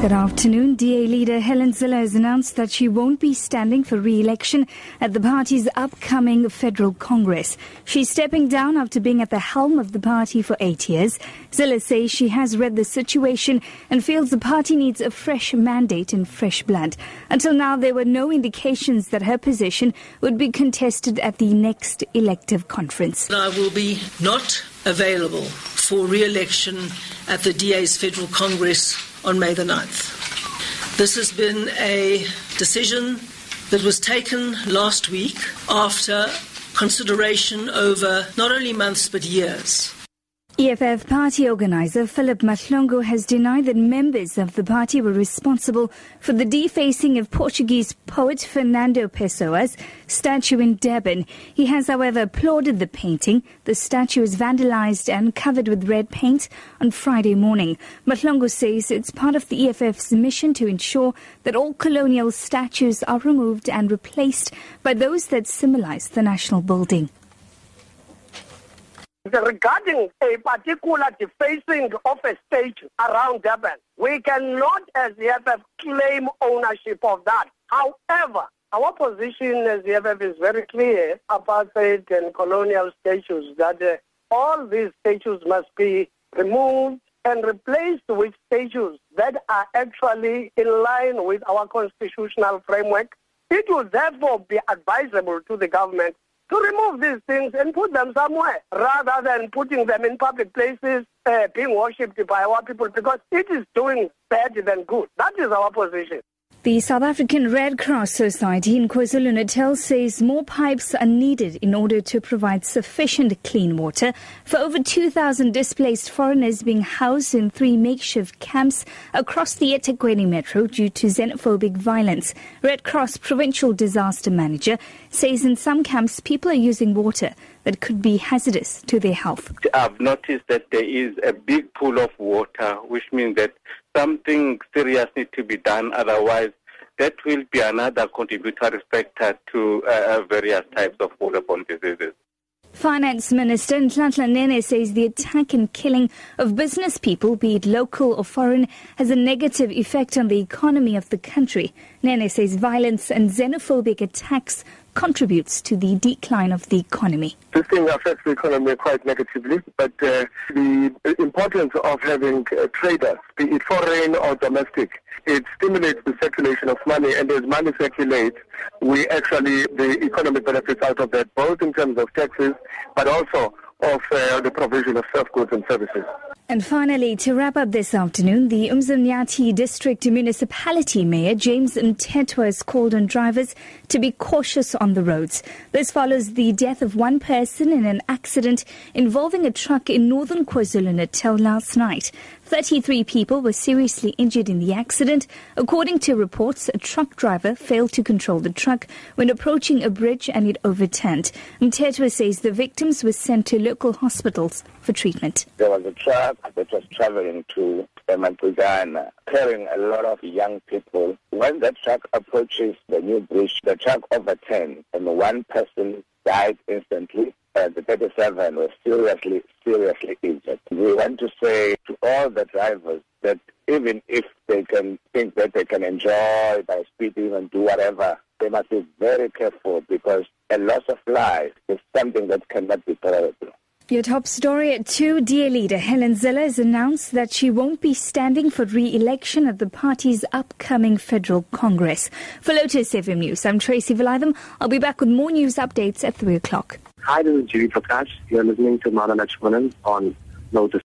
Good afternoon. DA leader Helen Zille has announced that she won't be standing for re-election at the party's upcoming federal congress. She's stepping down after being at the helm of the party for eight years. Zille says she has read the situation and feels the party needs a fresh mandate and fresh blood. Until now, there were no indications that her position would be contested at the next elective conference. I will be not available for re-election at the DA's federal congress on May the 9th. This has been a decision that was taken last week after consideration over not only months but years. EFF party organizer Phillip Mhlongo has denied that members of the party were responsible for the defacing of Portuguese poet Fernando Pessoa's statue in Durban. He has, however, applauded the painting. The statue is vandalized and covered with red paint on Friday morning. Mhlongo says it's part of the EFF's mission to ensure that all colonial statues are removed and replaced by those that symbolize the national building regarding a particular defacing of a state around Durban, we cannot, as the EFF, claim ownership of that. However, our position as the EFF is very clear apartheid and colonial statues that uh, all these statues must be removed and replaced with statues that are actually in line with our constitutional framework. It will therefore be advisable to the government to remove these things and put them somewhere rather than putting them in public places uh, being worshipped by our people because it is doing bad than good. That is our position. The South African Red Cross Society in KwaZulu-Natal says more pipes are needed in order to provide sufficient clean water for over 2,000 displaced foreigners being housed in three makeshift camps across the eThekwini metro due to xenophobic violence. Red Cross Provincial Disaster Manager says in some camps people are using water that could be hazardous to their health. I've noticed that there is a big pool of water, which means that something serious needs to be done. Otherwise, that will be another contributory factor to uh, various types of waterborne diseases. Finance Minister Nhlanhla Nene says the attack and killing of business people, be it local or foreign, has a negative effect on the economy of the country. Nene says violence and xenophobic attacks contributes to the decline of the economy. This thing affects the economy quite negatively, but uh, the importance of having uh, traders, be it foreign or domestic, it stimulates the circulation of money, and as money circulates, we actually, the economy benefits out of that, both in terms of taxes, but also of uh, the provision of self goods and services. And finally, to wrap up this afternoon, the Umzinyathi District Municipality Mayor James Mthethwa has called on drivers to be cautious on the roads. This follows the death of one person in an accident involving a truck in northern KwaZulu-Natal last night. 33 people were seriously injured in the accident. According to reports, a truck driver failed to control the truck when approaching a bridge and it overturned. Mthethwa says the victims were sent to local hospitals for treatment. There was a truck that was traveling to Mampuzana carrying a lot of young people. When that truck approaches the new bridge, the truck overturned and one person died instantly. Uh, the 37 was seriously, seriously injured. We want to say to all the drivers that even if they can think that they can enjoy by speeding and do whatever, they must be very careful because a loss of life is something that cannot be tolerable. Your top story at 2, DA leader Helen Zille has announced that she won't be standing for re-election at the party's upcoming federal congress. For Lotus FM News, I'm Tracy Valaydham. I'll be back with more news updates at 3 o'clock. Hi, this is Jiri Prakash. You're listening to Mala Lakshmanan on Lotus.